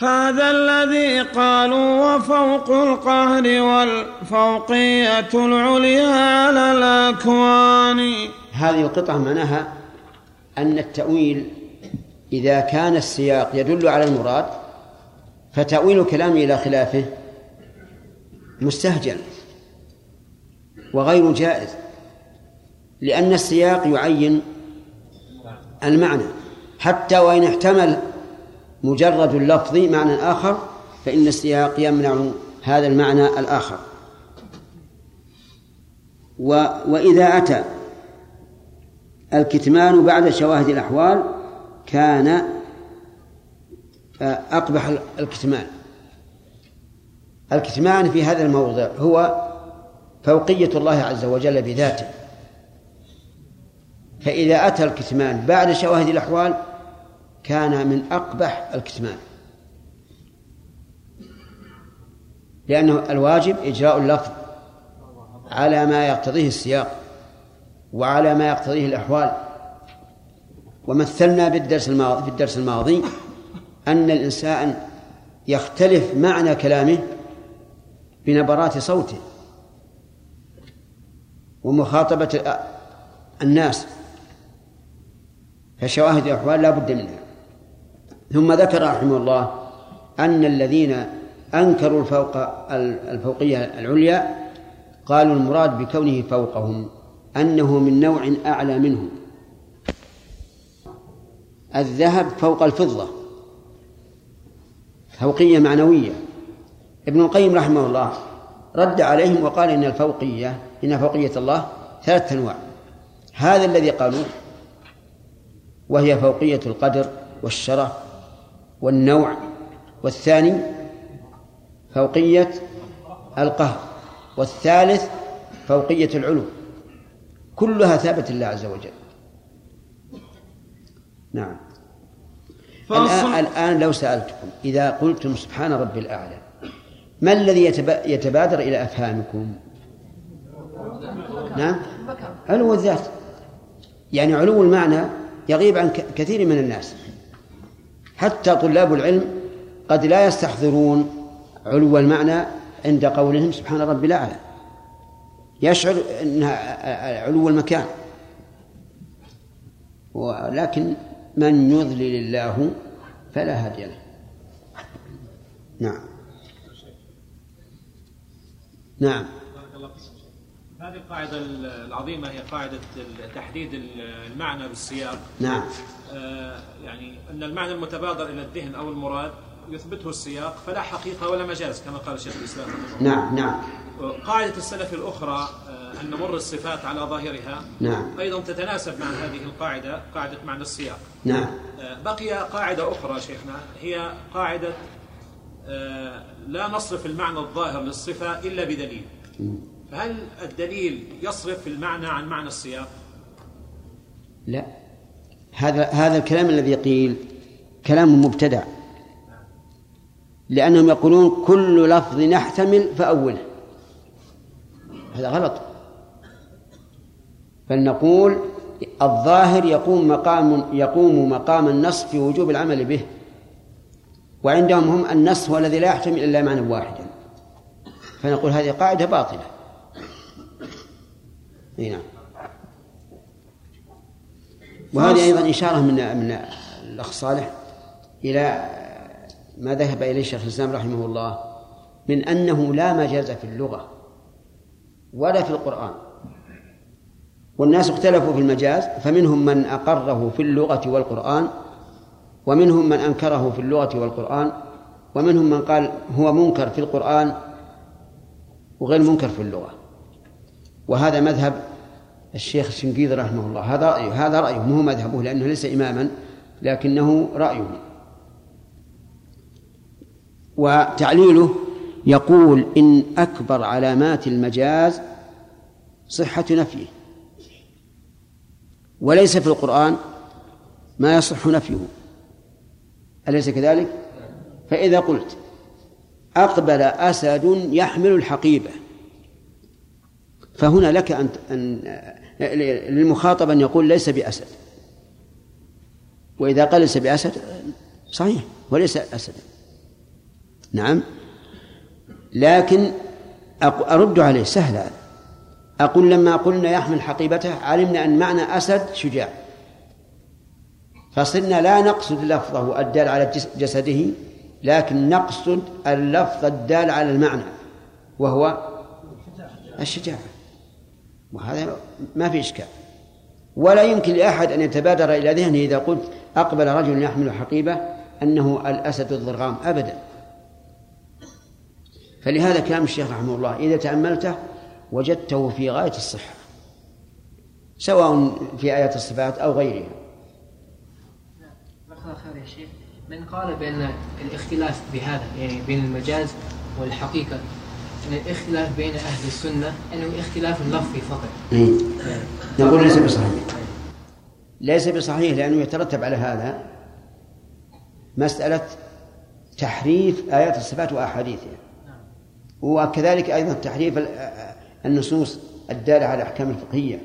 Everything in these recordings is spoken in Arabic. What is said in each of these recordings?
هذا الذي قالوا وفوق القهر والفوقية العليا على الأكوان. هذه القطعة معناها أن التأويل إذا كان السياق يدل على المراد فتأويل الكلام إلى خلافه مستهجن وغير جائز لأن السياق يعين المعنى حتى وإن احتمل مجرد اللفظ معنى آخر فإن السياق يمنع هذا المعنى الآخر. و وإذا أتى الكتمان بعد شواهد الأحوال كان آه، أقبح الكتمان. الكتمان في هذا الموضع هو فوقية الله عز وجل بذاته. فإذا أتى الكتمان بعد شواهد الأحوال كان من أقبح الكتمان. لأنه الواجب إجراء اللفظ على ما يقتضيه السياق وعلى ما يقتضيه الأحوال. ومثلنا بالدرس الماضي في الدرس الماضي أن الإنسان يختلف معنى كلامه بنبرات صوته ومخاطبة الناس. فشواهد الأحوال لا بد منها. ثم ذكر رحمه الله أن الذين أنكروا الفوق الفوقية العليا قالوا المراد بكونه فوقهم أنه من نوع أعلى منهم. الذهب فوق الفضة. فوقية معنوية. ابن القيم رحمه الله رد عليهم وقال إن الفوقية إن فوقية الله ثلاثة أنواع. هذا الذي قالوه وهي فوقية القدر والشرف والنوع والثاني فوقية القهر والثالث فوقية العلو. كلها ثابت لله عز وجل. نعم. الآن, الآن لو سألتكم إذا قلتم سبحان ربي الأعلى ما الذي يتبادر إلى أفهامكم؟ نعم. علو الذات. يعني علو المعنى يغيب عن كثير من الناس. حتى طلاب العلم قد لا يستحضرون علو المعنى عند قولهم سبحان ربي الأعلى. يشعر أنها علو المكان. ولكن من يضلل الله فلا هادي له. نعم. نعم. هذه القاعدة العظيمة هي قاعدة تحديد المعنى بالسياق. نعم. آه يعني أن المعنى المتبادر إلى الذهن أو المراد يثبته السياق فلا حقيقة ولا مجاز كما قال شيخ الإسلام نعم نعم. قاعدة السلف الأخرى آه أن نمر الصفات على ظاهرها نعم. أيضا تتناسب مع هذه القاعدة قاعدة معنى السياق. نعم. آه بقي قاعدة أخرى شيخنا هي قاعدة آه لا نصرف المعنى الظاهر للصفة إلا بدليل. فهل الدليل يصرف المعنى عن معنى السياق؟ لا. هذا هذا الكلام الذي قيل كلام مبتدع. لأنهم يقولون كل لفظ نحتمل فأوله. هذا غلط. بل نقول الظاهر يقوم مقام يقوم مقام النص في وجوب العمل به. وعندهم هم النص هو الذي لا يحتمل إلا معنى واحدا. فنقول هذه قاعدة باطلة. إي نعم. وهذه أيضا إشارة من من الأخ صالح إلى ما ذهب إليه شيخ الإسلام رحمه الله من أنه لا مجاز في اللغة ولا في القرآن. والناس اختلفوا في المجاز فمنهم من أقره في اللغة والقرآن ومنهم من أنكره في اللغة والقرآن ومنهم من قال هو منكر في القرآن وغير منكر في اللغة. وهذا مذهب الشيخ الشنقيطي رحمه الله. هذا رأيه هذا رأيه مو مذهبه لأنه ليس إماما لكنه رأيه. وتعليله يقول إن أكبر علامات المجاز صحة نفيه. وليس في القرآن ما يصح نفيه. أليس كذلك؟ فإذا قلت أقبل أسد يحمل الحقيبة فهنا لك أن أن للمخاطب أن يقول ليس بأسد. وإذا قال ليس بأسد صحيح وليس أسدا نعم. لكن أرد عليه سهل هذا. أقول لما قلنا يحمل حقيبته علمنا أن معنى أسد شجاع. فصرنا لا نقصد لفظه الدال على جسده لكن نقصد اللفظ الدال على المعنى وهو الشجاعة. وهذا ما في إشكال. ولا يمكن لأحد أن يتبادر إلى ذهنه إذا قلت أقبل رجل يحمل حقيبة أنه الأسد الضرغام أبدا. فلهذا كلام الشيخ رحمه الله إذا تأملته وجدته في غاية الصحة سواء في آيات الصفات أو غيرها. يا شيخ. من قال بأن الاختلاف بهذا يعني بين المجاز والحقيقة الاختلاف بين أهل السنة أنه اختلاف لفظي فقط إيه. نقول ليس بصحيح. ليس بصحيح لأنه يترتب على هذا مسألة تحريف آيات الصفات وأحاديثها. وكذلك أيضا تحريف النصوص الدالة على الأحكام الفقهية.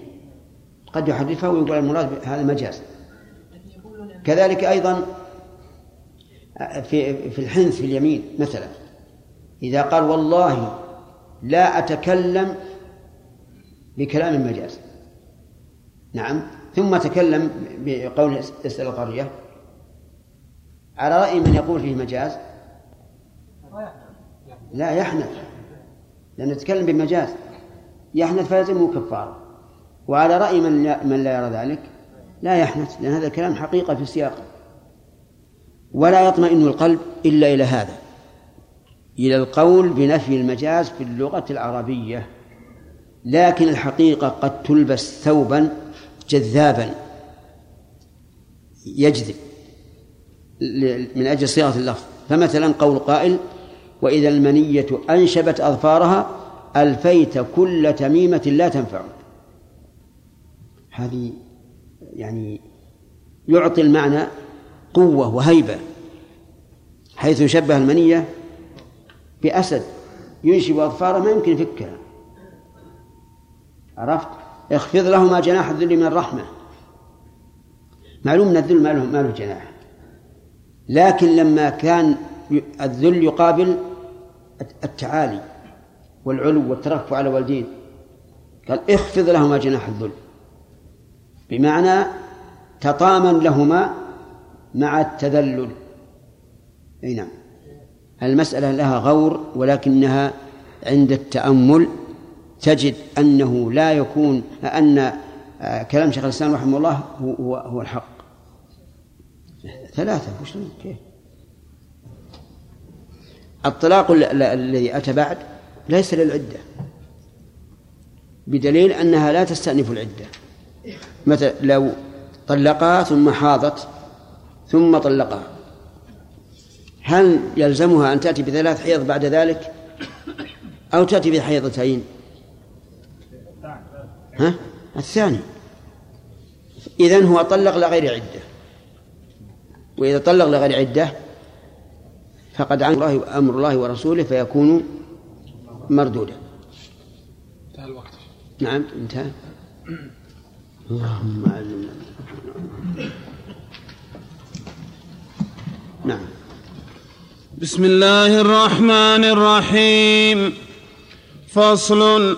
قد يحرفها ويقول المراد هذا مجاز. كذلك أيضا في في الحنث في اليمين مثلا. إذا قال والله لا أتكلم بكلام المجاز. نعم. ثم تكلم بقول اسأل القرية. على رأي من يقول فيه مجاز؟ لا يحنث. لأنه يتكلم بمجاز يحنث فيلزمه كفارة وعلى رأي من من لا يرى ذلك؟ لا يحنث. لأن هذا الكلام حقيقة في سياقه ولا يطمئن القلب إلا إلى هذا. إلى القول بنفي المجاز في اللغة العربية لكن الحقيقة قد تلبس ثوبا جذابا يجذب من أجل صيغة اللفظ. فمثلا قول قائل وإذا المنية أنشبت أظفارها ألفيت كل تميمة لا تنفع. هذه يعني يعطي المعنى قوة وهيبة حيث شبه المنية بأسد ينشب أظفاره ما يمكن يفكها عرفت؟ اخفض لهما جناح الذل من الرحمة. معلوم أن الذل ما له ما له جناح. لكن لما كان الذل يقابل التعالي والعلو والترفع على الوالدين قال اخفض لهما جناح الذل. بمعنى تطامن لهما مع التذلل. أي نعم. المسألة لها غور ولكنها عند التأمل تجد أنه لا يكون أن كلام شيخ الإسلام رحمه الله هو هو الحق. ثلاثة وش كيف؟ الطلاق الذي أتى بعد ليس للعدة بدليل أنها لا تستأنف العدة. مثلا لو طلقها ثم حاضت ثم طلقها هل يلزمها أن تأتي بثلاث حيض بعد ذلك؟ أو تأتي بحيضتين؟ ها؟ الثاني. إذن هو طلق لغير عدة. وإذا طلق لغير عدة فقد عن الله أمر الله ورسوله فيكون مردودا. انتهى الوقت. نعم انتهى. اللهم علمنا نعم. بسم الله الرحمن الرحيم. فصل.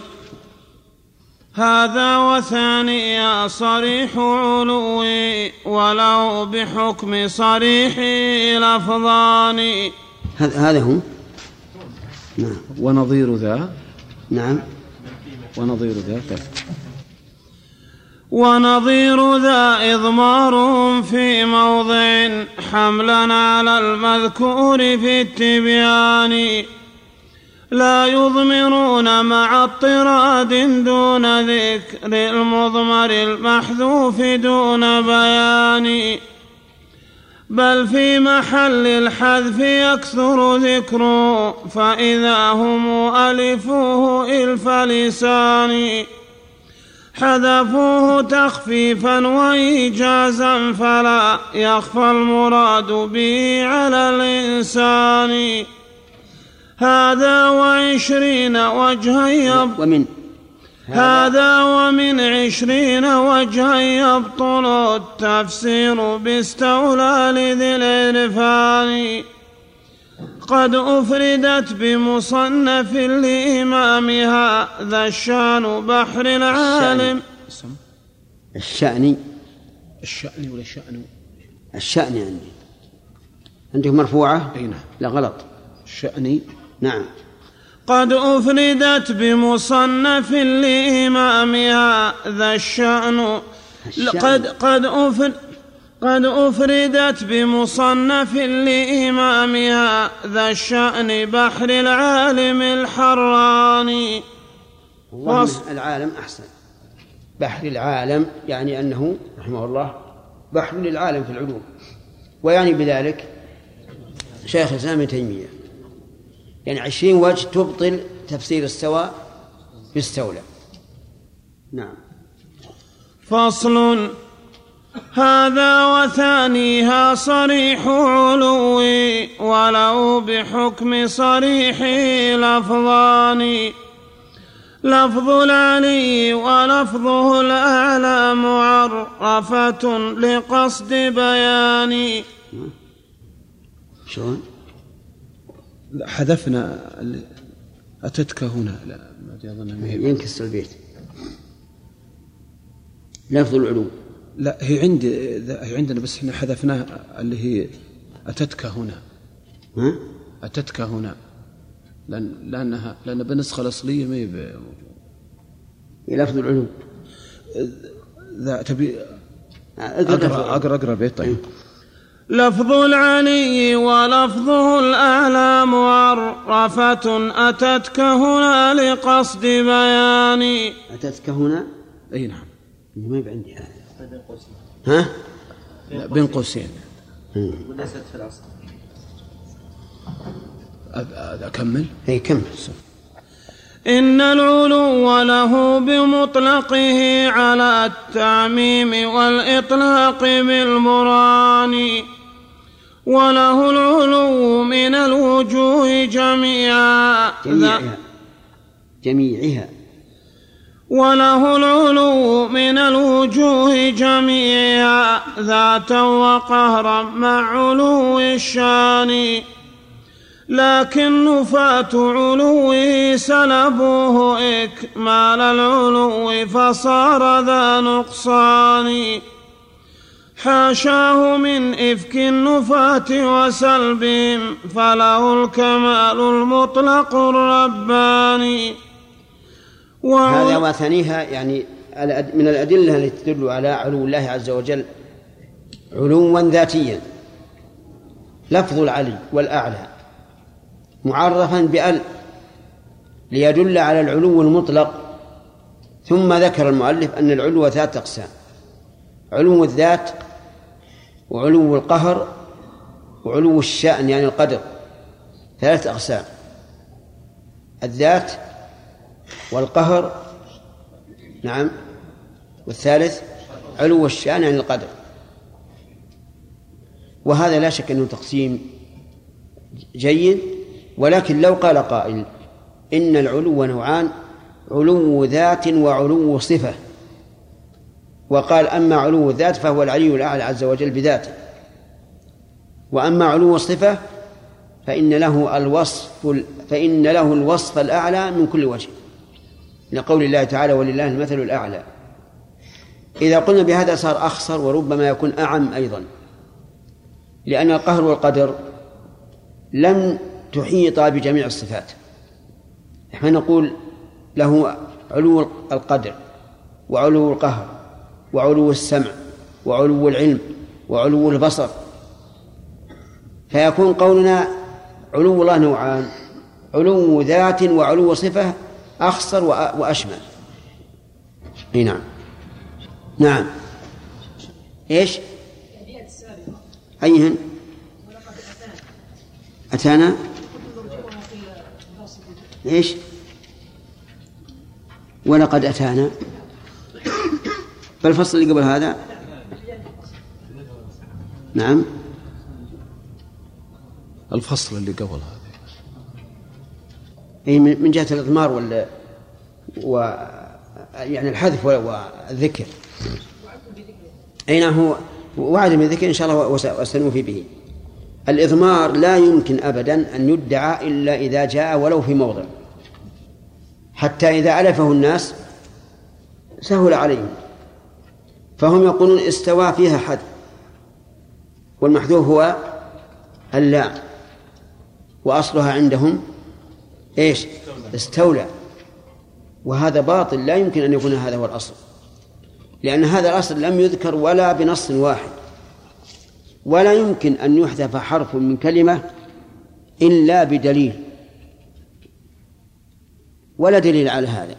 هذا وثاني صريح علوي ولو بحكم صريح لفظان. هذا هو؟ نعم. ونظير ذا. نعم. ونظير ذا. طيب. ونظير ذا إضمار في موضع حملا على المذكور في التبيان. لا يضمرون مع اضطراد دون ذكر المضمر المحذوف دون بيان. بل في محل الحذف يكثر ذكره فإذا هم ألفوه إلف لسان. حذفوه تخفيفا وإيجازا فلا يخفى المراد به على الإنسان. هذا وعشرين وجها ومن هذا ومن عشرين وجها يبطل التفسير باستولى لذي العرفان. قد أفردت بمصنف لإمامها ذا الشأن بحر العالم. الشأن. الشأن. ولا شأن الشأن عندي. عندك مرفوعة؟ أي نعم. لا غلط. شأني نعم. قد أفردت بمصنف لإمامها ذا الشأن. الشأن. قد قد أفر قد أفردت بمصنف لإمامها ذا الشأن بحر العالم الحراني. فصل. العالم أحسن. بحر العالم يعني أنه رحمه الله بحر للعالم في العلوم. ويعني بذلك شيخ الإسلام ابن تيمية. يعني عشرين وجه تبطل تفسير السواء باستولى نعم. فصل هذا وثانيها صريح علوي ولو بحكم صريح لفظان. لفظ العلي ولفظه الأعلى معرفة لقصد بيان. شلون؟ حذفنا أتتك هنا؟ لا ما أدري أظن ما هي ينكس البيت. لفظ العلو. لا هي عندي هي عندنا بس إحنا حذفناها اللي هي أتتك هنا. ها؟ أتتك هنا. لأن لأنها لأن بالنسخة الأصلية ما هي ب- لفظ العلو ذا تبي أقرأ. أقرأ أقرأ بيت طيب. لفظ العلي ولفظه الأعلى معرفة أتتك هنا لقصد بيان أتتك هنا؟ أي نعم. ما عندي هذا ها؟ لا، بين قوسين أ- أ- أكمل. هي كمل. إن العلو له بمطلقه على التعميم والإطلاق بالمران وله العلو من الوجوه جميعا. جميعها. جميعها. وله العلو من الوجوه جميعا ذاتا وقهرا مع علو الشان. لكن نفاة علوه سلبوه إكمال العلو فصار ذا نقصان. حاشاه من إفك النفاة وسلبهم فله الكمال المطلق الرباني. هذا وثانيها يعني من الأدلة التي تدل على علو الله عز وجل علوا ذاتيا. لفظ العلي والأعلى معرفا بأل ليدل على العلو المطلق. ثم ذكر المؤلف أن العلو ثلاثة أقسام علو الذات وعلو القهر وعلو الشأن يعني القدر ثلاثة أقسام. الذات والقهر نعم والثالث علو الشأن عن القدر. وهذا لا شك أنه تقسيم جيد ولكن لو قال قائل إن العلو نوعان علو ذات وعلو صفة. وقال أما علو الذات فهو العلي الأعلى عز وجل بذاته. وأما علو الصفة فإن له الوصف فإن له الوصف الأعلى من كل وجه. لقول الله تعالى ولله المثل الأعلى. إذا قلنا بهذا صار أخصر وربما يكون أعم أيضا. لأن القهر والقدر لم تحيطا بجميع الصفات. إحنا نقول له علو القدر وعلو القهر وعلو السمع وعلو العلم وعلو البصر. فيكون قولنا علو الله نوعان علو ذات وعلو صفة أخصر وأ- وأشمل. إي نعم. نعم. إيش؟ أيهن؟ أتانا؟ إيش؟ ولقد أتانا. فالفصل اللي قبل هذا. نعم. الفصل اللي قبل هذا. أي من جهة الإضمار وال و يعني الحذف والذكر. أي نعم هو وعد بذكر إن شاء الله وس- وسنوفي به. الإضمار لا يمكن أبدا أن يدعى إلا إذا جاء ولو في موضع. حتى إذا ألفه الناس سهل عليهم. فهم يقولون استوى فيها حد والمحذوف هو اللام وأصلها عندهم إيش؟ استولى. وهذا باطل لا يمكن أن يكون هذا هو الأصل. لأن هذا الأصل لم يذكر ولا بنص واحد. ولا يمكن أن يحذف حرف من كلمة إلا بدليل. ولا دليل على هذا.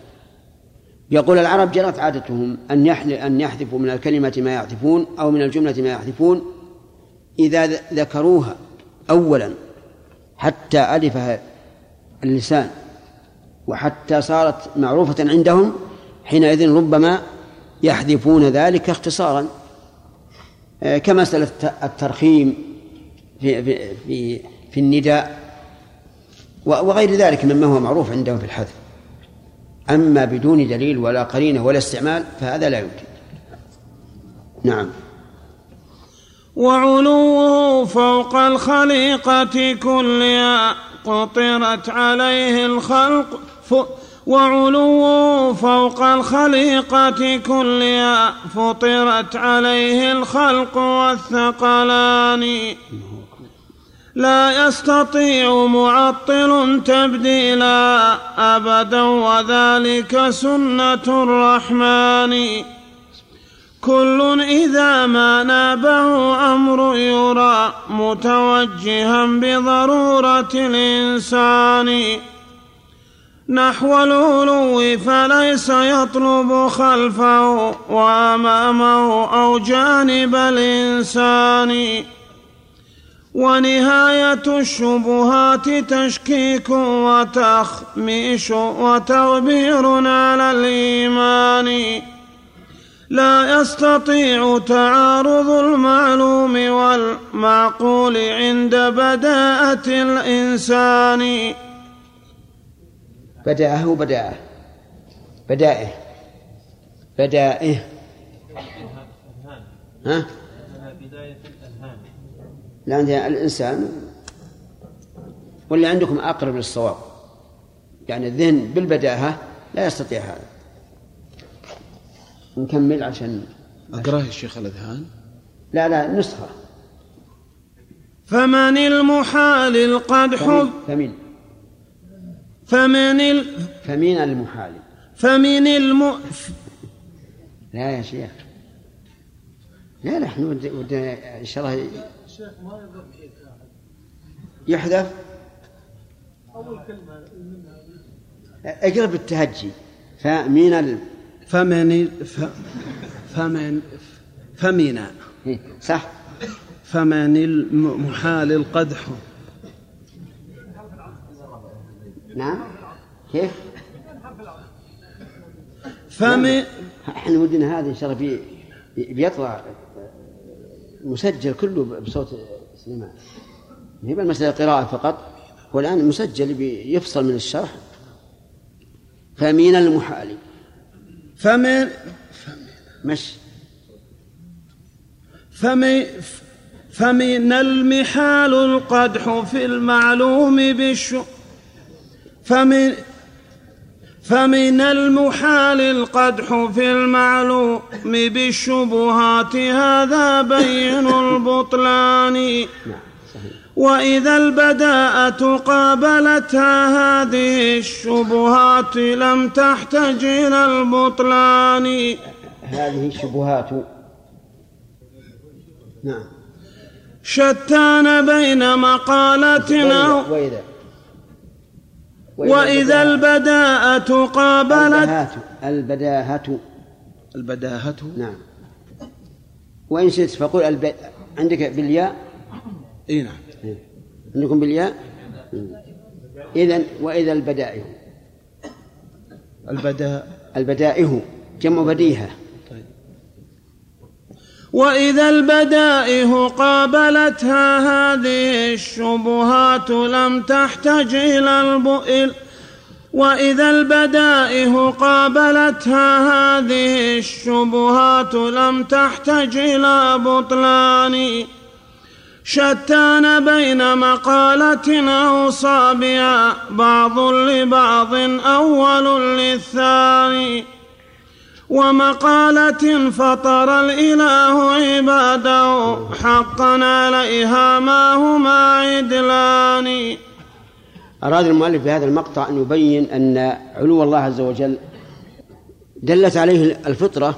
يقول العرب جرت عادتهم أن أن يحذفوا من الكلمة ما يحذفون أو من الجملة ما يحذفون إذا ذكروها أولا حتى ألفها اللسان وحتى صارت معروفة عندهم حينئذ ربما يحذفون ذلك اختصارا. آه، كمسألة الترخيم في في في, في النداء وغير ذلك مما هو معروف عندهم في الحذف. أما بدون دليل ولا قرينة ولا استعمال فهذا لا يمكن. نعم. وعلوه فوق الخليقة كلها. قطرت عليه الخلق وعلوه فوق الخليقة كلها فطرت عليه الخلق والثقلان. لا يستطيع معطل تبديلا أبدا وذلك سنة الرحمن. كل إذا ما نابه أمر يرى متوجها بضرورة الإنسان. نحو العلو فليس يطلب خلفه وأمامه أو جانب الإنسان. ونهاية الشبهات تشكيك وتخميش وتغبير على الإيمان. لا يستطيع تعارض المعلوم والمعقول عند بداءة الإنسان. بدأه بدأه. بدائه. بدائه. ها؟ بداية الأذهان لأن الإنسان واللي عندكم أقرب للصواب. يعني الذهن بالبداهة لا يستطيع هذا. نكمل عشان أقرأ الشيخ الأذهان. لا لا نسخة. فمن المحال القدح فمن فمن. ال... فمن المحال. فمن الم لا يا شيخ. لا لا إحنا ودنا إن شاء الله يحذف. أول كلمة. اقرب بالتهجي. فمن ال... فمن. فمن فمن. صح. فمن المحال القدح. نعم. كيف؟ فمن إحنا ودنا هذا إن شاء الله بيطلع مسجل كله بصوت سليمان. هي المسألة قراءة فقط. والآن مسجل يفصل من الشرح. فمن المحال. فمن مش. فمن فمن المحال القدح في المعلوم بالشؤ فمن فمن المحال القدح في المعلوم بالشبهات هذا بين البطلان. وإذا البداءة قابلتها هذه الشبهات لم تحتج إلى البطلان. هذه الشبهات. نعم. شتان بين مقالتنا. وإذا وإذا البداءة قابلت البداهة البداهة نعم. وإن شئت فقل الب... عندك بالياء؟ إي نعم. عندكم بالياء؟ إذا وإذا البدائه البداء. البدائه جمع بديهة. طيب. وإذا البدائه قابلتها هذه الشبهات لم تحتج إلى البؤل. وإذا البدائه قابلتها هذه الشبهات لم تحتج إلى بطلان. شتان بين مقالة أوصى بها بعض لبعض أول للثاني. ومقالة فطر الإله عباده حقا عليها ما هما عدلان. أراد المؤلف في هذا المقطع أن يبين أن علو الله عز وجل دلت عليه الفطرة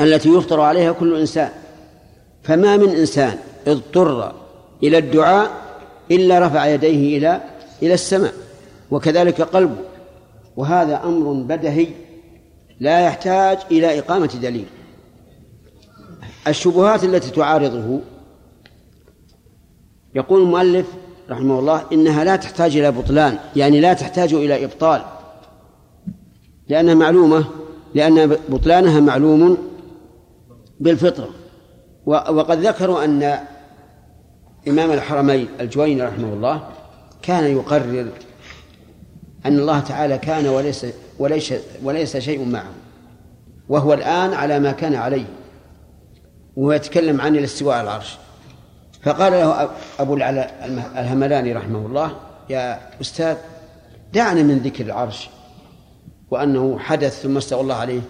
التي يفطر عليها كل إنسان. فما من إنسان اضطر إلى الدعاء إلا رفع يديه إلى إلى السماء وكذلك قلبه. وهذا أمر بدهي لا يحتاج إلى إقامة دليل. الشبهات التي تعارضه يقول المؤلف رحمه الله إنها لا تحتاج إلى بطلان يعني لا تحتاج إلى إبطال. لأنها معلومة لأن بطلانها معلوم بالفطرة. وقد ذكروا أن إمام الحرمين الجويني رحمه الله كان يقرر أن الله تعالى كان وليس وليس وليس شيء معه. وهو الآن على ما كان عليه. وهو يتكلم عن الاستواء على العرش. فقال له أبو العلاء الهملاني رحمه الله يا أستاذ دعنا من ذكر العرش وأنه حدث ثم استوى الله عليه.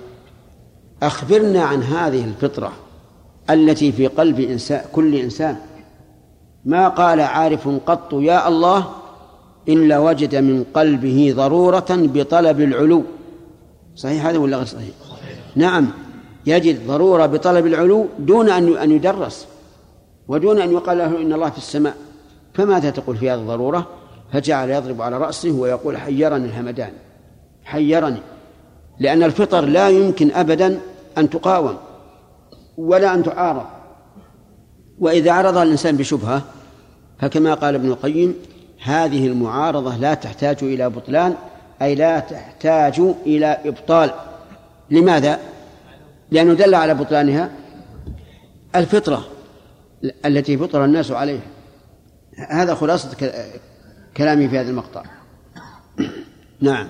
أخبرنا عن هذه الفطرة. التي في قلب إنسان كل إنسان. ما قال عارف قط يا الله إلا وجد من قلبه ضرورة بطلب العلو. صحيح هذا ولا غير صحيح؟ نعم يجد ضرورة بطلب العلو دون أن أن يدرس ودون أن يقال له إن الله في السماء. فماذا تقول في هذه الضرورة؟ فجعل يضرب على رأسه ويقول حيرني الهمدان. حيرني لأن الفطر لا يمكن أبدا أن تقاوم. ولا أن تعارض. وإذا عرضها الإنسان بشبهة فكما قال ابن القيم هذه المعارضة لا تحتاج إلى بطلان أي لا تحتاج إلى إبطال. لماذا؟ لأنه دل على بطلانها الفطرة التي فطر الناس عليها. هذا خلاصة كلامي في هذا المقطع. نعم.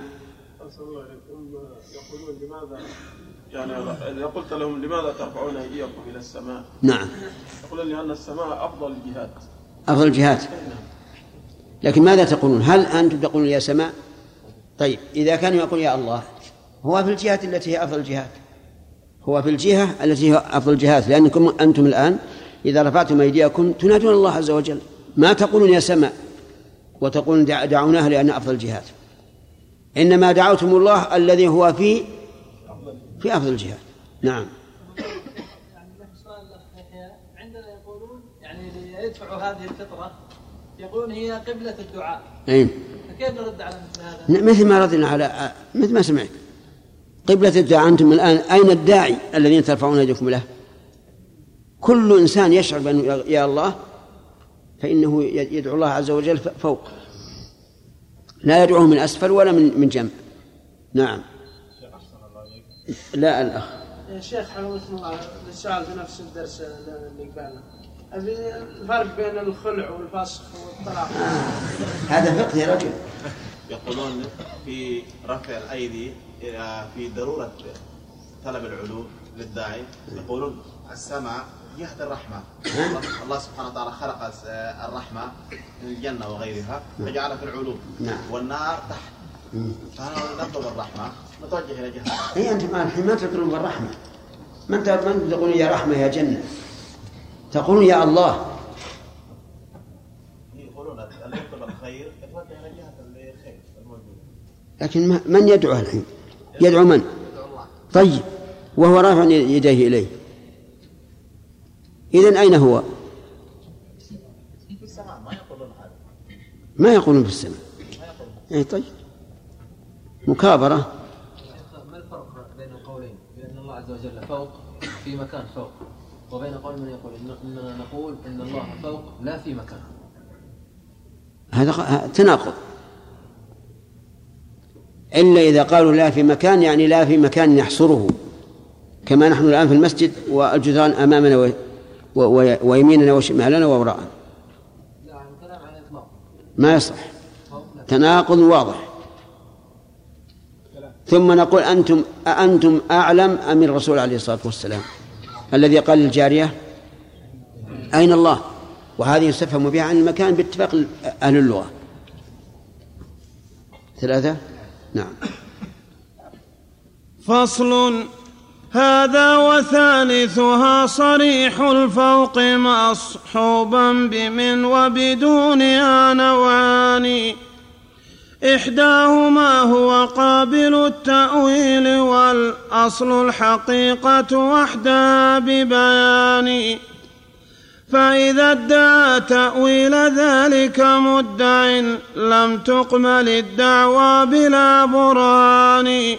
يقولون لماذا يعني إذا قلت لهم لماذا ترفعون أيديكم إلى السماء؟ نعم. يقولون لأن السماء أفضل الجهات أفضل الجهات لكن ماذا تقولون؟ هل أنتم تقولون يا سماء؟ طيب إذا كانوا يقول يا الله هو في الجهات التي هي أفضل الجهات هو في الجهة التي هي أفضل الجهات لأنكم أنتم الآن إذا رفعتم أيديكم تنادون الله عز وجل. ما تقولون يا سماء؟ وتقولون دعوناها لأن أفضل الجهات إنما دعوتم الله الذي هو في في أفضل الجهات نعم. عندنا يقولون يعني يدفعوا هذه الفطرة يقولون هي قبلة الدعاء. أي. فكيف نرد على مثل هذا؟ مثل ما ردنا على مثل ما سمعت. قبلة الدعاء أنتم الآن أين الداعي الذين ترفعون يدكم له؟ كل إنسان يشعر بأنه يا الله فإنه يدعو الله عز وجل فوق. لا يدعوه من أسفل ولا من من جنب. نعم. لا الأخ. يا شيخ حلوة السؤال في نفس الدرس اللي قبلنا. الفرق بين الخلع والفسخ والطلاق. هذا فقه يا رجل. يقولون في رفع الأيدي في ضرورة طلب العلو للداعي. يقولون السماء جهة الرحمة. الله سبحانه وتعالى خلق الرحمة من الجنة وغيرها فجعلها في العلو. نعم. والنار تحت نطلب الرحمة. نتوجه إلى جهة. اي أنتم الحين ما تطلبون بالرحمه ما انت ما تقولون يا رحمة يا جنة. تقولون يا الله. يقولون يطلب الخير يتوجه إلى جهة الخير الموجود لكن ما- من يدعو الحين؟ يدعو من؟ طيب. وهو رافع يديه إليه. اذا أين هو؟ في السماء ما يقولون هذا. ما يقولون في السماء. اي طيب. مكابرة. ما الفرق بين القولين؟ بأن الله عز وجل فوق في مكان فوق. وبين قول من يقول إن- إننا نقول إن الله فوق لا في مكان. هذا تناقض. إلا إذا قالوا لا في مكان يعني لا في مكان يحصره. كما نحن الآن في المسجد والجدران أمامنا و... و... و... ويميننا وشمالنا ووراءنا. ما يصح. تناقض واضح. ثم نقول أنتم أأنتم أعلم أم الرسول عليه الصلاة والسلام الذي قال للجارية أين الله؟ وهذه يستفهم بها عن المكان باتفاق أهل اللغة. ثلاثة؟ نعم. فصل. هذا وثالثها صريح الفوق مصحوبا بمن وبدونها نوعان إحداهما هو قابل التأويل والأصل الحقيقة وحدها ببيان. فإذا ادعى تأويل ذلك مدع لم تقبل الدعوى بلا برهان.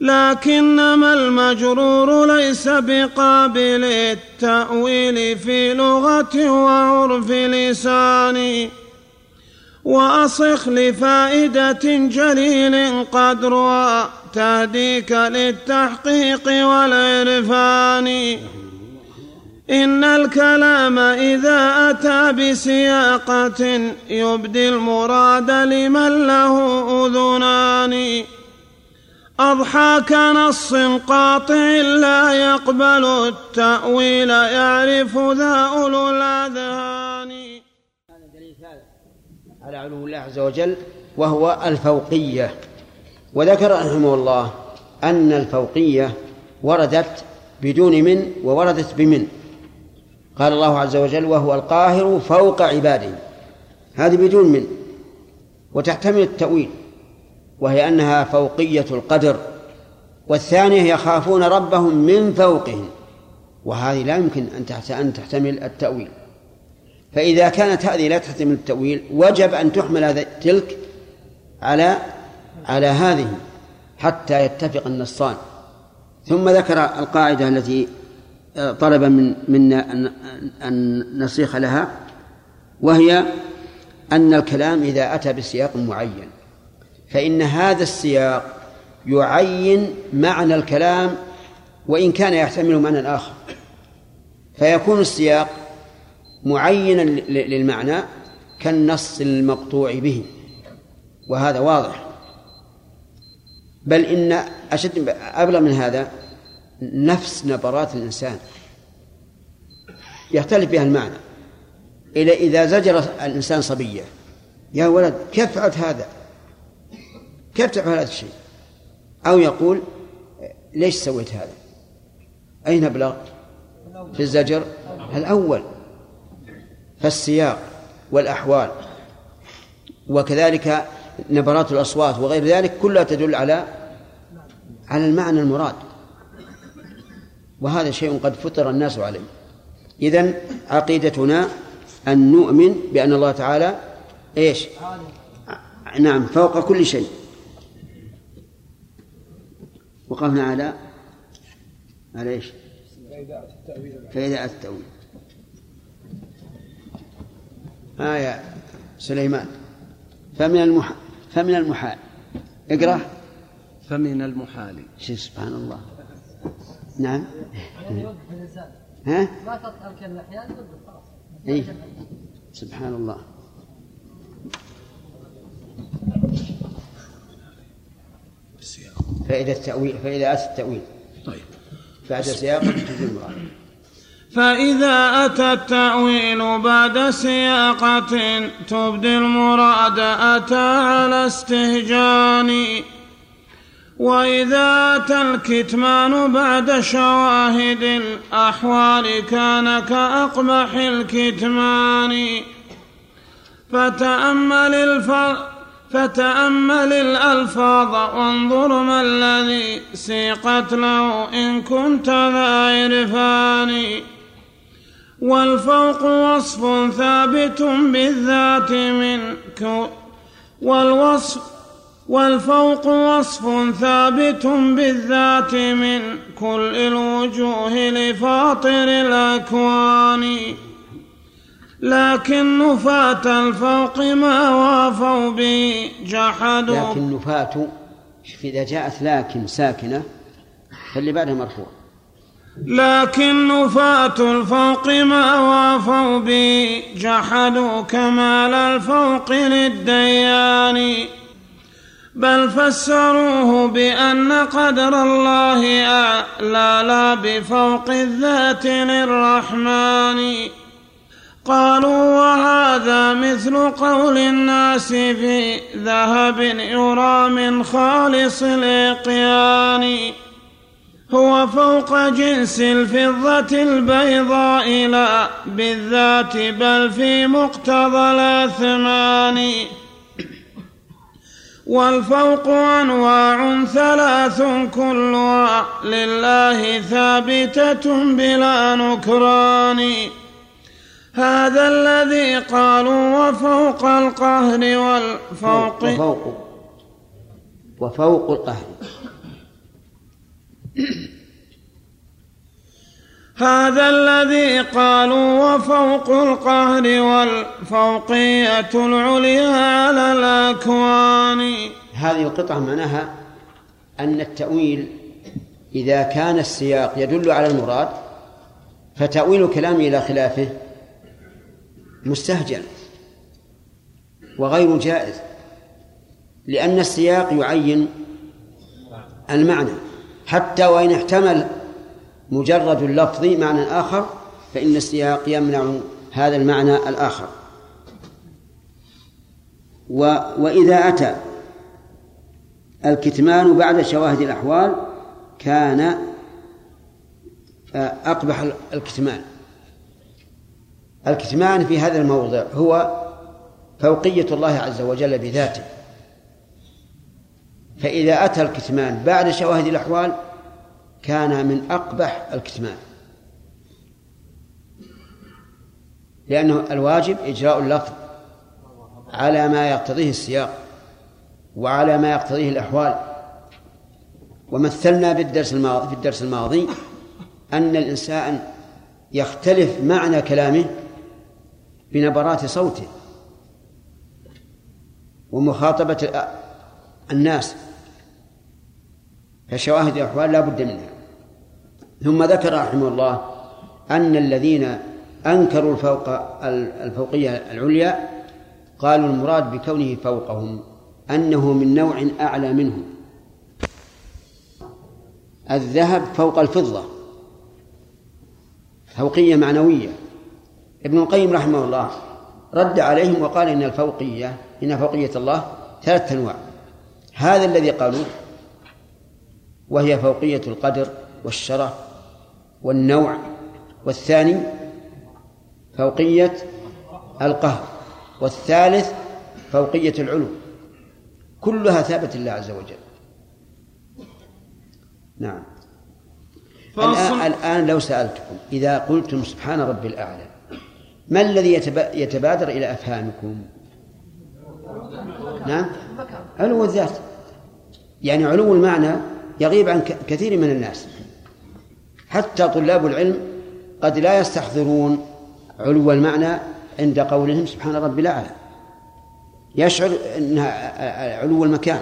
لكنما المجرور ليس بقابل التأويل في لغة وعرف لسان وأصخ لفائدة جليل قدرها تهديك للتحقيق والعرفان. إن الكلام إذا أتى بسياقة يبدي المراد لمن له أذنان. أضحى كنص قاطع لا يقبل التأويل يعرف ذا أولو الأذهان. علو الله عز وجل وهو الفوقية. وذكر رحمه الله أن الفوقية وردت بدون من ووردت بمن. قال الله عز وجل وهو القاهر فوق عباده. هذه بدون من. وتحتمل التأويل. وهي أنها فوقية القدر. والثانية يخافون ربهم من فوقهم. وهذه لا يمكن أن تحتمل التأويل. فإذا كانت هذه لا تحتمل التأويل وجب أن تحمل تلك على على هذه حتى يتفق النصان. ثم ذكر القاعدة التي آه، طلب من منا أن نصيخ لها وهي أن الكلام إذا أتى بسياق معين فإن هذا السياق يعين معنى الكلام وإن كان يحتمل معنى آخر. فيكون السياق معينا للمعنى كالنص المقطوع به وهذا واضح. بل إن أشد أبلغ من هذا نفس نبرات الإنسان. يختلف بها المعنى. إلى إذا زجر الإنسان صبية يا ولد كيف فعلت هذا؟ كيف تفعل هذا الشيء؟ أو يقول ليش سويت هذا؟ أين أبلغ؟ في الزجر الأول. فالسياق والأحوال وكذلك نبرات الأصوات وغير ذلك كلها تدل على على المعنى المراد. وهذا شيء قد فطر الناس عليه. إذن عقيدتنا أن نؤمن بأن الله تعالى إيش؟ نعم فوق كل شيء. وقفنا على على إيش؟ فإذا التأويل. آية سليمان. فمن المح... فمن المحال. اقرأ. فمن المحال. سبحان الله نعم. ها؟ ما ترك الأحيان خلاص؟ سبحان الله فإذا التأويل فإذا أتى التأويل. طيب. بعد سياق تجزي المراد فإذا أتى التأويل بعد سياقة تبدي المراد أتى على استهجان. وإذا أتى الكتمان بعد شواهد الأحوال كان كأقبح الكتمان. فتأمل الفرق فتأمل الألفاظ وانظر ما الذي سيقت له إن كنت ذا عرفان. والفوق وصف ثابت بالذات من والوصف والفوق وصف ثابت بالذات من كل الوجوه لفاطر الأكوان. لكن نفاة الفوق ما وافوا به جحدوا. لكن نفاة إذا جاءت لكن ساكنة فاللي بعدها مرفوع. لكن نفاة الفوق ما وافوا به جحدوا كمال الفوق للديان. بل فسروه بأن قدر الله أعلى لا بفوق الذات للرحمن. قالوا وهذا مثل قول الناس في ذهب يرى من خالص الإقيان. هو فوق جنس الفضة البيضاء لا بالذات بل في مقتضى الأثمان. والفوق أنواع ثلاث كلها لله ثابتة بلا نكران. هذا الذي قالوا وفوق القهر والفوق. وفوق. وفوق القهر. هذا الذي قالوا وفوق القهر والفوقية العليا على الأكوان. هذه القطعة معناها أن التأويل إذا كان السياق يدل على المراد فتأويل الكلام إلى خلافه مستهجن وغير جائز لأن السياق يعين المعنى. حتى وإن احتمل مجرد اللفظ معنى آخر فإن السياق يمنع هذا المعنى الآخر. و وإذا أتى الكتمان بعد شواهد الأحوال كان أقبح الكتمان. الكتمان في هذا الموضع هو فوقية الله عز وجل بذاته. فإذا أتى الكتمان بعد شواهد الأحوال كان من أقبح الكتمان. لأنه الواجب إجراء اللفظ على ما يقتضيه السياق وعلى ما يقتضيه الأحوال. ومثلنا بالدرس الماضي في الدرس الماضي أن الإنسان يختلف معنى كلامه بنبرات صوته ومخاطبة الناس. فشواهد الأحوال لا بد منها. ثم ذكر رحمه الله أن الذين أنكروا الفوق الفوقية العليا قالوا المراد بكونه فوقهم أنه من نوع أعلى منهم. الذهب فوق الفضة. فوقية معنوية. ابن القيم رحمه الله رد عليهم وقال إن الفوقية إن فوقية الله ثلاثة أنواع. هذا الذي قالوه وهي فوقية القدر والشرف والنوع والثاني فوقية القهر والثالث فوقية العلو. كلها ثابت لله عز وجل. نعم. الآن, الآن لو سألتكم إذا قلتم سبحان ربي الأعلى ما الذي يتبادر إلى أفهامكم؟ نعم. علو الذات يعني علو المعنى يغيب عن كثير من الناس. حتى طلاب العلم قد لا يستحضرون علو المعنى عند قولهم سبحان ربي الأعلى. يشعر أنها علو المكان.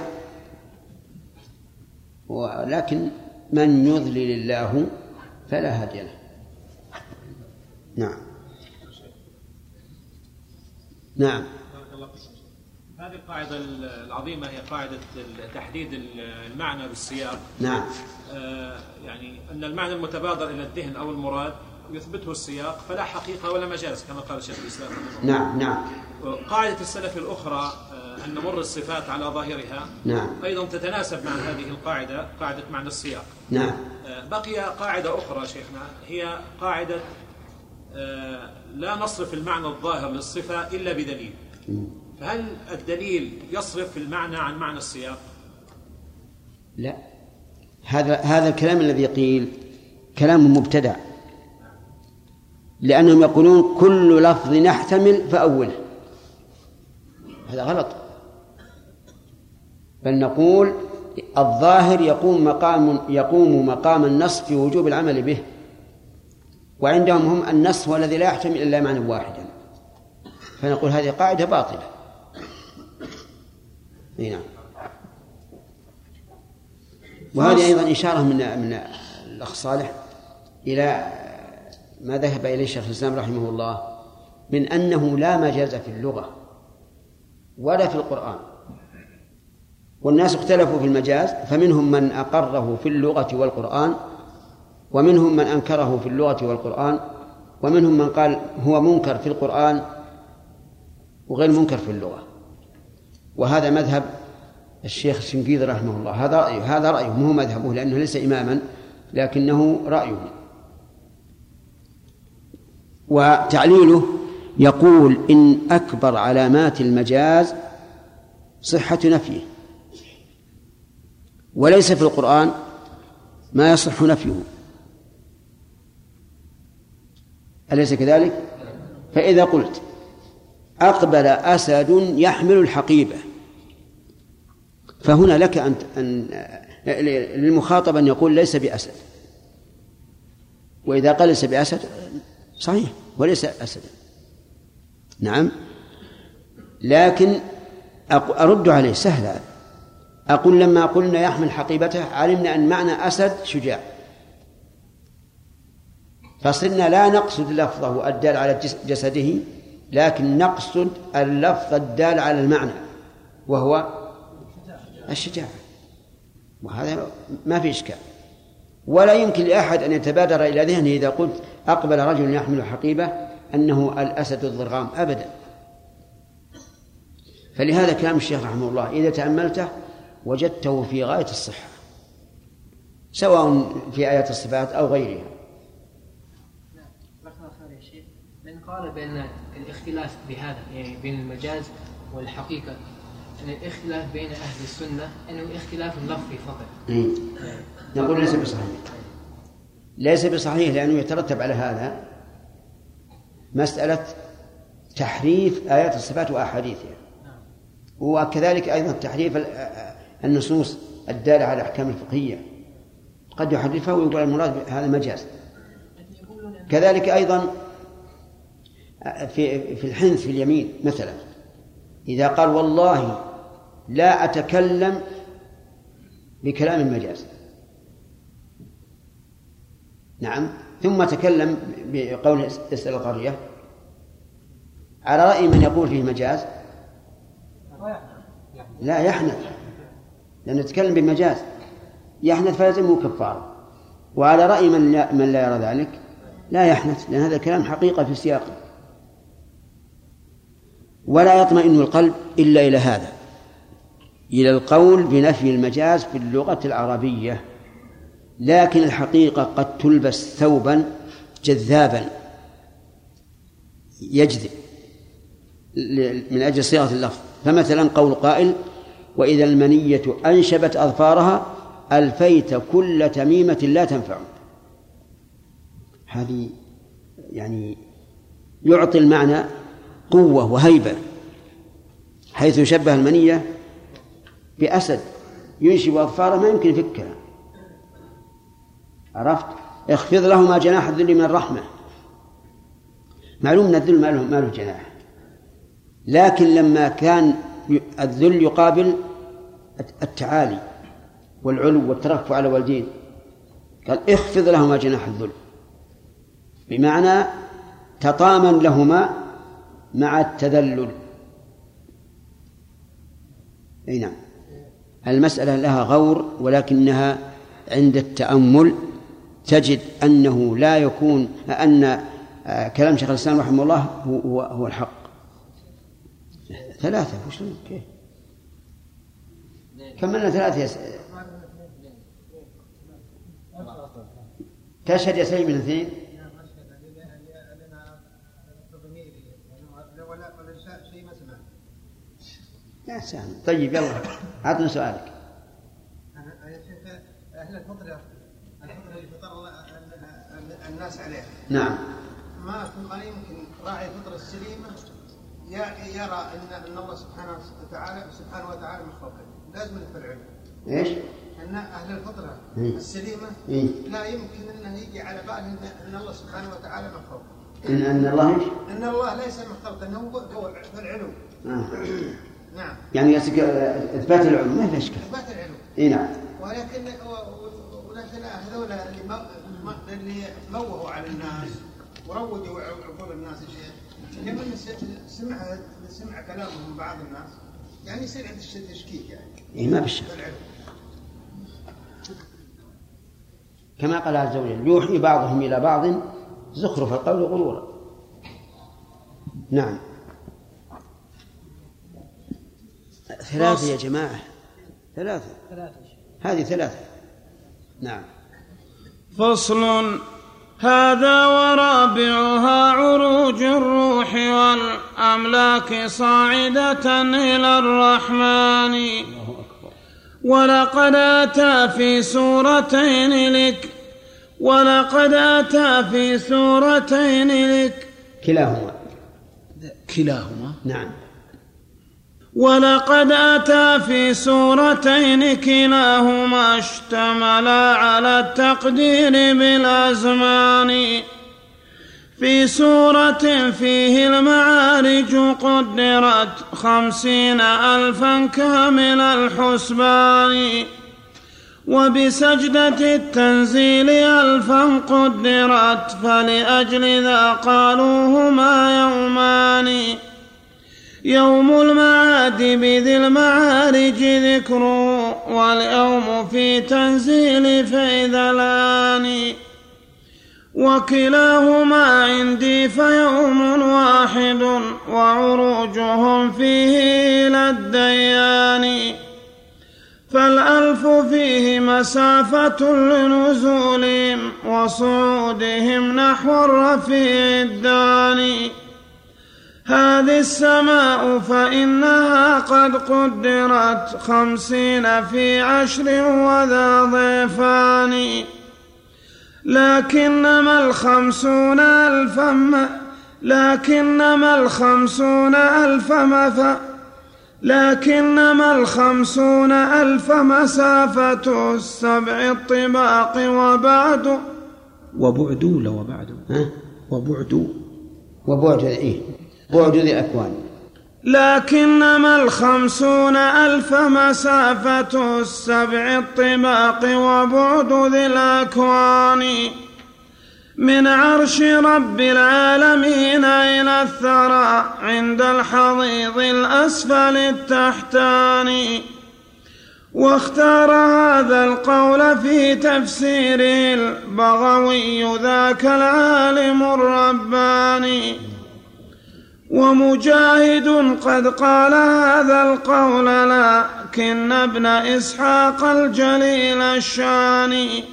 ولكن من يضلل الله فلا هادي له. نعم. نعم. هذه القاعدة العظيمة هي قاعدة تحديد المعنى بالسياق. نعم. آه، يعني أن المعنى المتبادر إلى الذهن أو المراد يثبته السياق فلا حقيقة ولا مجاز كما قال شيخ الإسلام نعم نعم. قاعدة السلف الأخرى آه، أن نمر الصفات على ظاهرها نعم. أيضا تتناسب مع هذه القاعدة قاعدة معنى السياق. نعم. آه، بقي قاعدة أخرى شيخنا هي قاعدة لا نصرف المعنى الظاهر للصفة إلا بدليل. فهل الدليل يصرف المعنى عن معنى السياق؟ لا. هذا هذا الكلام الذي قيل كلام مبتدع. لأنهم يقولون كل لفظ نحتمل فأوله. هذا غلط. بل نقول الظاهر يقوم مقام يقوم مقام النص في وجوب العمل به. وعندهم هم النص هو الذي لا يحتمل إلا معنى واحدا. فنقول هذه قاعدة باطلة. إي نعم. وهذه أيضا إشارة من من الأخ صالح إلى ما ذهب إليه شيخ الإسلام رحمه الله من أنه لا مجاز في اللغة ولا في القرآن. والناس اختلفوا في المجاز فمنهم من أقره في اللغة والقرآن ومنهم من أنكره في اللغة والقرآن ومنهم من قال هو منكر في القرآن وغير منكر في اللغة. وهذا مذهب الشيخ الشنقيطي رحمه الله. هذا رأيه هذا رأيه مو مذهبه لأنه ليس إماما لكنه رأيه. وتعليله يقول إن أكبر علامات المجاز صحة نفيه. وليس في القرآن ما يصح نفيه. أليس كذلك؟ فإذا قلت أقبل أسد يحمل الحقيبة. فهنا لك أن أن للمخاطب أن يقول ليس بأسد. وإذا قال ليس بأسد صحيح وليس أسدا نعم. لكن أرد عليه سهل أقول لما قلنا يحمل حقيبته علمنا أن معنى أسد شجاع. فصرنا لا نقصد لفظه الدال على جسده. لكن نقصد اللفظ الدال على المعنى وهو الشجاعة. وهذا ما في إشكال. ولا يمكن لأحد أن يتبادر إلى ذهنه إذا قلت أقبل رجل يحمل حقيبة أنه الأسد الضرغام أبدا. فلهذا كلام الشيخ رحمه الله إذا تأملته وجدته في غاية الصحة سواء في آيات الصفات أو غيرها. من قال بأن الاختلاف بهذا يعني بين المجاز والحقيقة. أن الاختلاف بين أهل السنة أنه اختلاف لفظي فقط. نقول ليس بصحيح. ليس بصحيح لأنه يترتب على هذا مسألة تحريف آيات الصفات وأحاديثها. وكذلك أيضا تحريف النصوص الدالة على الأحكام الفقهية. قد يحرفها ويقول المراد هذا مجاز. كذلك أيضا في في الحنث في اليمين مثلا. إذا قال والله لا أتكلم بكلام المجاز. نعم. ثم تكلم بقول اسأل القرية. على رأي من يقول فيه مجاز؟ لا يحنث. لأنه يتكلم بمجاز يحنث فيلزمه كفارة وعلى رأي من لا, من لا يرى ذلك لا يحنث لأن هذا كلام حقيقة في سياقه. ولا يطمئن القلب إلا إلى هذا. إلى القول بنفي المجاز في اللغة العربية. لكن الحقيقة قد تلبس ثوبا جذابا. يجذب من أجل صيغة اللفظ. فمثلا قول قائل وإذا المنية أنشبت أظفارها ألفيت كل تميمة لا تنفع. هذه يعني يعطي المعنى قوة وهيبة حيث يشبه المنية بأسد ينشب أظفاره ما يمكن يفكها عرفت؟ اخفض لهما جناح الذل من الرحمة. معلوم أن الذل ما له, ما له جناح. لكن لما كان الذل يقابل التعالي والعلو والترفع على والدين قال اخفض لهما جناح الذل. بمعنى تطامن لهما مع التذلل. أي نعم. المسألة لها غور ولكنها عند التأمل تجد أنه لا يكون أن كلام شيخ الإسلام رحمه الله هو هو الحق. ثلاثة وش كيف؟ كملنا ثلاثة يس... تشهد يا سيد من اثنين؟ لا سهل طيب يلا عطنا سؤالك أهل الفطره الفطره اللي فطر الناس عليها نعم ما ما يمكن راعي الفطره السليمه يرى ان إن الله سبحانه وتعالى سبحانه وتعالى مخلوق لازم العلم إيش؟ إن أهل الفطرة إيه؟ السليمة إيه؟ لا يمكن إنه يجي على باله ان, إن الله سبحانه وتعالى مخلوق ان إن الله إيش؟ إن الله ليس مخلوقا إنه هو في العلو آه. نعم. يعني إثبات العلو ما في اشكال إثبات العلو إي نعم. ولكن ولكن هذول اللي اللي موهوا على الناس وروجوا عقول الناس شيء لمن سمع سمع كلامهم بعض الناس يعني يصير عند تشكيك يعني. إيه ما بالشك كما قال عز وجل يوحي بعضهم إلى بعض زخرف القول غرورا. نعم. ثلاثة يا جماعة. ثلاثة ثلاثة. هذه ثلاثة. نعم. فصل. هذا ورابعها عروج الروح والأملاك صاعدة إلى الرحمن. ولقد أتى في سورتين لك. ولقد أتى في سورتين لك. كلاهما. كلاهما. نعم. ولقد أتى في سورتين كلاهما اشتملا على التقدير بالأزمان. في سورة فيه المعارج قدرت خمسين ألفا كامل الحسبان. وبسجدة التنزيل ألفا قدرت فلأجل ذا قالوا هما يومان. يوم المعاد بذي المعارج ذكر واليوم في تنزيل فيذلان. وكلاهما عندي فيوم واحد وعروجهم فيه إلى الديان. فالألف فيه مسافة لنزولهم وصعودهم نحو الرفيع الداني. هذه السماء فإنها قد قدرت خمسين في عشر وذا ضيفان. لكنما الخمسون ألفا م- لكنما الخمسون ألف مف لكنما الخمسون ألف مسافة السبع الطباق وبعد. وبعدوا لو بعدوا ها؟ وبعدوا وبعد إيه؟ بعد ذي الأكوان لكنما الخمسون ألف مسافة السبع الطباق وبعد ذي الأكوان من عرش رب العالمين إلى الثرى عند الحضيض الأسفل التحتاني واختار هذا القول في تفسيره البغوي ذاك العالم الرباني. ومجاهد قد قال هذا القول لكن ابن إسحاق الجليل الشاني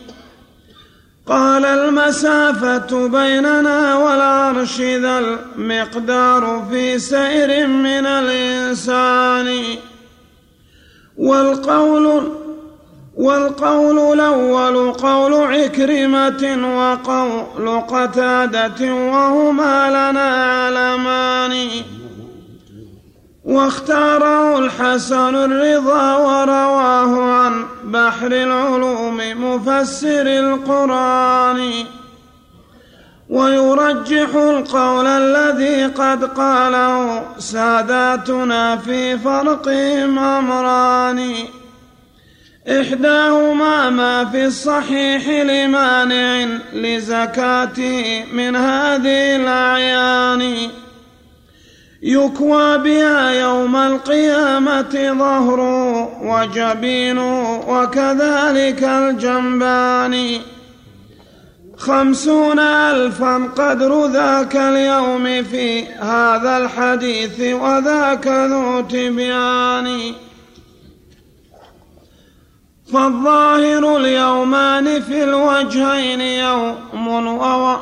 قال المسافة بيننا والعرش ذا المقدار في سير من الإنسان والقول والقول الأول قول عكرمة وقول قتادة وهما لنا علمان. واختاره الحسن الرضا ورواه عن بحر العلوم مفسر القرآن. ويرجح القول الذي قد قاله ساداتنا في فرقهم أمران. إحداهما ما في الصحيح لمانع لزكاته من هذه الأعيان. يكوى بها يوم القيامة ظهره وجبينه وكذلك الجنبان. خمسون ألفا قدر ذاك اليوم في هذا الحديث وذاك ذو تبيان. فالظاهر اليومان في الوجهين يوم وو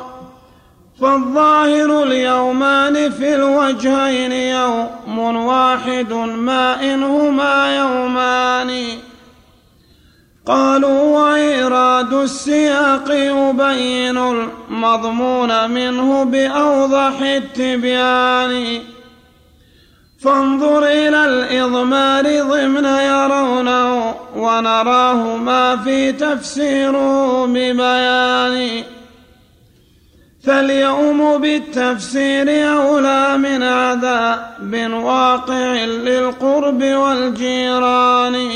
فالظاهر اليومان في الوجهين يوم واحد ما إنهما يومان. قالوا وإيراد السياق يبين المضمون منه بأوضح التبيان. فانظر إلى الإضمار ضمن يرونه ونراه ما في تفسيره ببيان. فاليوم بالتفسير أولى من عذاب واقع للقرب والجيران.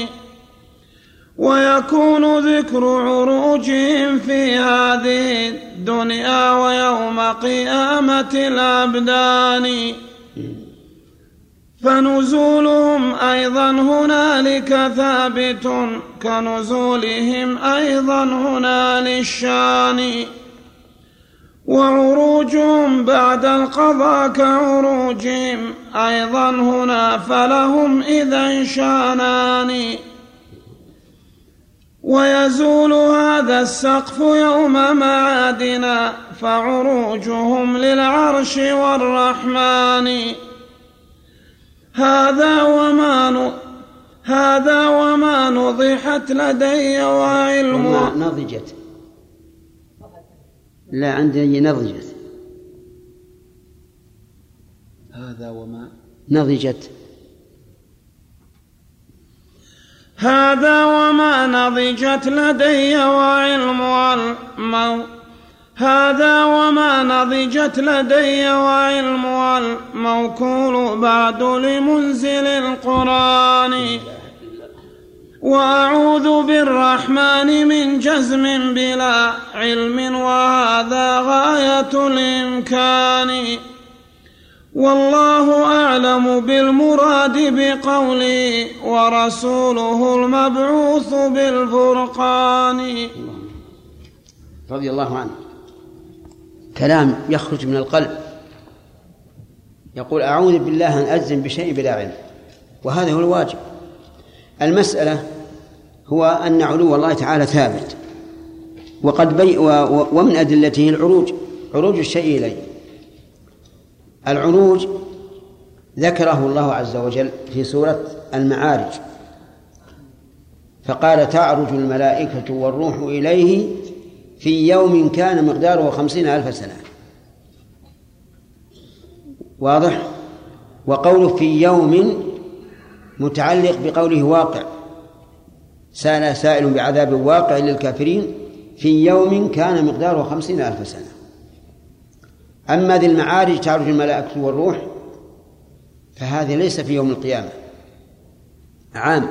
ويكون ذكر عروجهم في هذه الدنيا ويوم قيامة الأبدان. فنزولهم أيضا هنالك ثابت كنزولهم أيضا هنا للشان وعروجهم بعد القضاء كعروجهم أيضا هنا فلهم إذا شانان. ويزول هذا السقف يوم معادنا فعروجهم للعرش والرحمن. هذا وما ن... هذا وما نضحت لدي وعلم. وما نضجت. لا عندي نضجت. هذا وما نضجت. هذا وما نضجت لدي وعلم المو هذا وما نضجت لدي وعلم الموكول بعد لمنزل القرآن. وأعوذ بالرحمن من جزم بلا علم وهذا غاية الإمكان. والله أعلم بالمراد بقولي ورسوله المبعوث بالفرقان. رضي الله عنه. كلام يخرج من القلب. يقول أعوذ بالله أن أجزم بشيء بلا علم. وهذا هو الواجب. المسألة هو أن علو الله تعالى ثابت. وقد بي ومن أدلته العروج. عروج الشيء إليه. العروج ذكره الله عز وجل في سورة المعارج. فقال تعرج الملائكة والروح إليه في يوم كان مقداره خمسين ألف سنة. واضح؟ وقوله في يوم متعلق بقوله واقع. سأل سائل بعذاب واقع للكافرين. في يوم كان مقداره خمسين ألف سنة. أما ذي المعارج تعرج الملائكة والروح فهذه ليس في يوم القيامة. عام.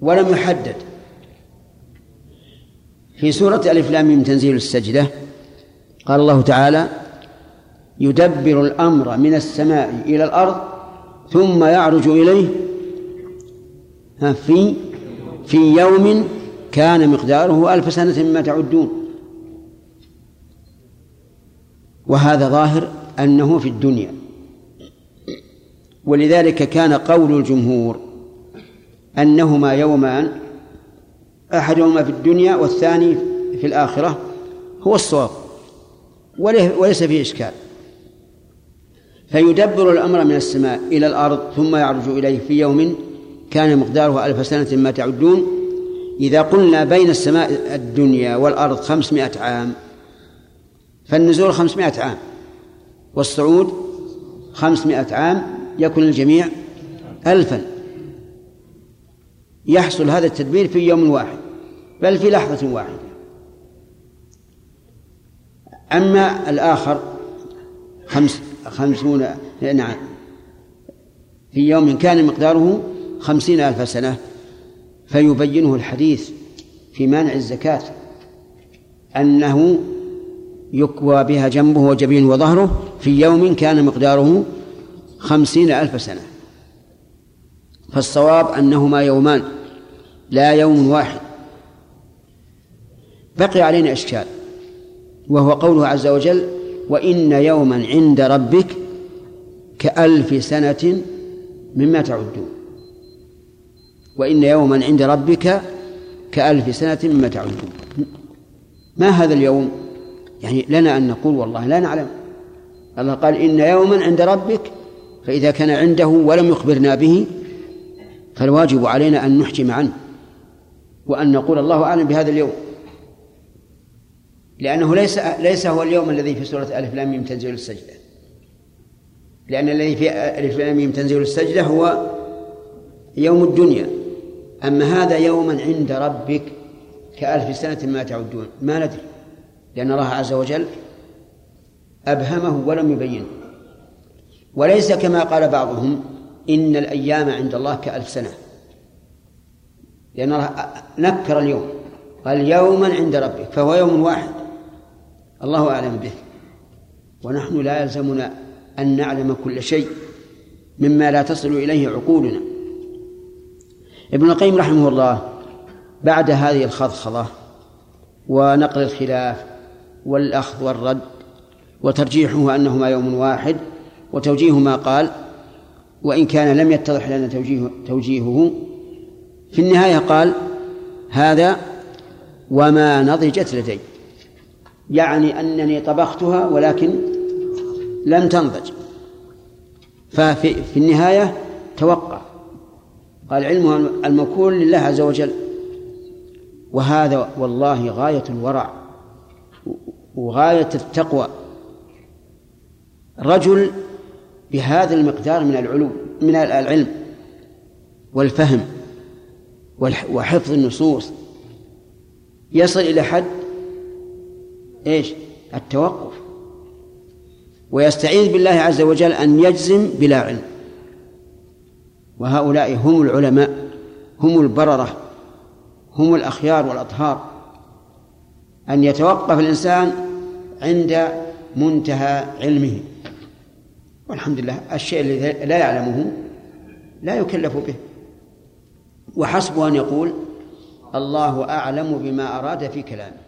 ولم يحدد. في سورة ألف لام من تنزيل السجدة قال الله تعالى يدبر الأمر من السماء إلى الأرض ثم يعرج إليه. في في يوم كان مقداره ألف سنة مما تعدون. وهذا ظاهر أنه في الدنيا. ولذلك كان قول الجمهور أنهما يومان أحدهما في الدنيا والثاني في الآخرة هو الصواب. وليس فيه إشكال. فيدبر الأمر من السماء إلى الأرض ثم يعرج إليه في يوم كان مقداره ألف سنة ما تعدون. إذا قلنا بين السماء الدنيا والأرض خمسمائة عام فالنزول خمسمائة عام والصعود خمسمائة عام يكون الجميع ألفا. يحصل هذا التدبير في يوم واحد. بل في لحظة واحدة. أما الآخر خمس خمسون نعم في يوم كان مقداره خمسين ألف سنة فيبينه الحديث في مانع الزكاة أنه يكوى بها جنبه وجبينه وظهره في يوم كان مقداره خمسين ألف سنة. فالصواب أنهما يومان لا يوم واحد. بقي علينا إشكال وهو قوله عز وجل وإن يوما عند ربك كألف سنة مما تعدون وإن يوما عند ربك كألف سنة مما تعدون. ما هذا اليوم؟ يعني لنا أن نقول والله لا نعلم. الله قال إن يوما عند ربك فإذا كان عنده ولم يخبرنا به فالواجب علينا أن نحجم عنه وأن نقول الله أعلم بهذا اليوم. لأنه ليس ليس هو اليوم الذي في سورة ألف لام ميم تنزيل السجدة. لأن الذي في ألف لام ميم تنزيل السجدة هو يوم الدنيا. أما هذا يوما عند ربك كألف سنة ما تعدون. ما ندري. لأن الله عز وجل أبهمه ولم يبينه. وليس كما قال بعضهم إن الأيام عند الله كألف سنة. لأن الله نكر اليوم. قال يوما عند ربك فهو يوم واحد. الله أعلم به. ونحن لا يلزمنا أن نعلم كل شيء مما لا تصل إليه عقولنا. ابن القيم رحمه الله بعد هذه الخضخضة ونقل الخلاف والأخذ والرد وترجيحه أنهما يوم واحد وتوجيه ما قال وإن كان لم يتضح لنا توجيه توجيهه في النهاية قال هذا وما نضجت لدي. يعني أنني طبختها ولكن لم تنضج. ففي في النهاية توقع. قال علمها الموكول لله عز وجل. وهذا والله غاية الورع وغاية التقوى. رجل بهذا المقدار من العلوم من العلم والفهم وحفظ النصوص يصل إلى حد إيش؟ التوقف. ويستعيذ بالله عز وجل أن يجزم بلا علم. وهؤلاء هم العلماء هم البررة هم الأخيار والأطهار. أن يتوقف الإنسان عند منتهى علمه. والحمد لله الشيء الذي لا يعلمه لا يكلف به. وحسبه أن يقول الله أعلم بما أراد في كلامه.